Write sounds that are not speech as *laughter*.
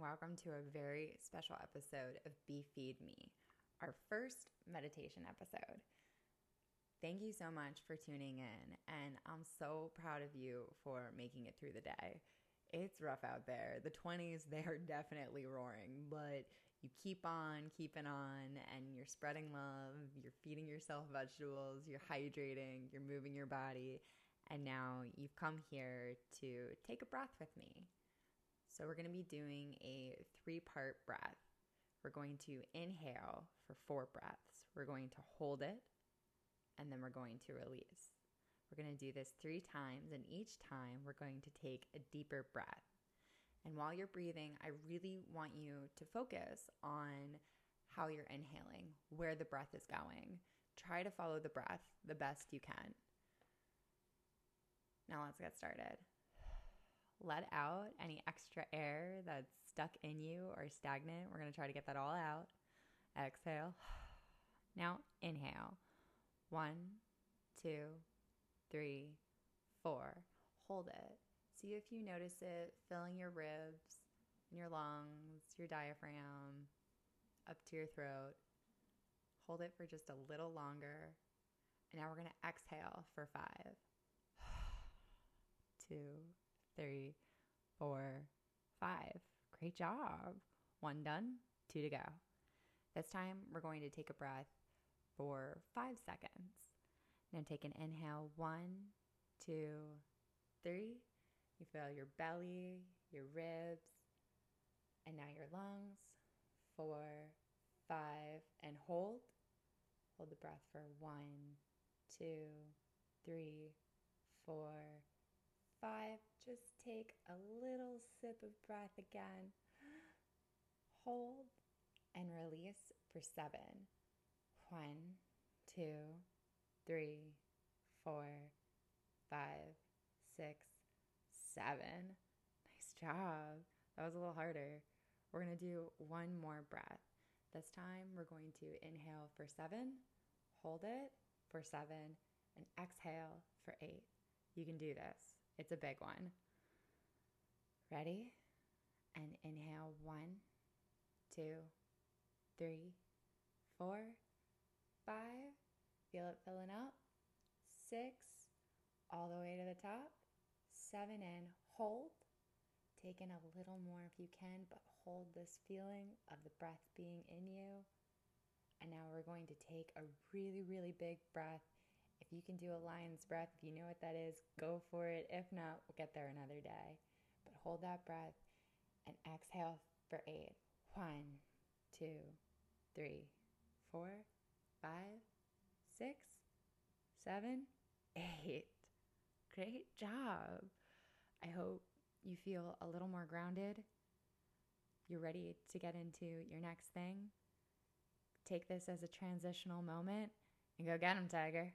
welcome to a very special episode of Be Feed Me, our first meditation episode. Thank you so much for tuning in, and I'm so proud of you for making it through the day. It's rough out there. The 20s, *laughs* they are definitely roaring, but you keep on keeping on and you're spreading love, you're feeding yourself vegetables, you're hydrating, you're moving your body, and now you've come here to take a breath with me. So, we're going to be doing a three part breath. We're going to inhale for four breaths, we're going to hold it, and then we're going to release. We're going to do this three times, and each time we're going to take a deeper breath. And while you're breathing, I really want you to focus on how you're inhaling, where the breath is going. Try to follow the breath the best you can. Now let's get started. Let out any extra air that's stuck in you or stagnant. We're going to try to get that all out. Exhale. *sighs* Now inhale. One, two, three, four. Hold it. See if you notice it filling your ribs and your lungs, your diaphragm, up to your throat. Hold it for just a little longer. And now we're going to exhale for five *sighs* two, three, four, five. Great job. One done, two to go. This time we're going to take a breath for five seconds. Now take an inhale. One, two, three. You feel your belly, your ribs, and now your lungs. Four, five, and hold. Hold the breath for one, two, three, four, five, just take a little sip of breath again. Hold and release for seven. One, two, three, four, five, six, seven. Nice job. That was a little harder. We're going to do one more breath. This time, we're going to inhale for seven, hold it for seven, and exhale for eight. You can do this. It's a big one. Ready? And inhale one, two, three, four, five. Feel it filling up. Six, all the way to the top. Seven in, hold. Take in a little more if you can, but hold this feeling of the breath being in you. And now we're going to take a really, really big breath if you can do a lion's breath, if you know what that is, go for it. If not, we'll get there another day. But hold that breath and exhale for eight. One, two, three, four, five, six, seven, eight. Great job. I hope you feel a little more grounded. You're ready to get into your next thing. Take this as a transitional moment and go get them, Tiger.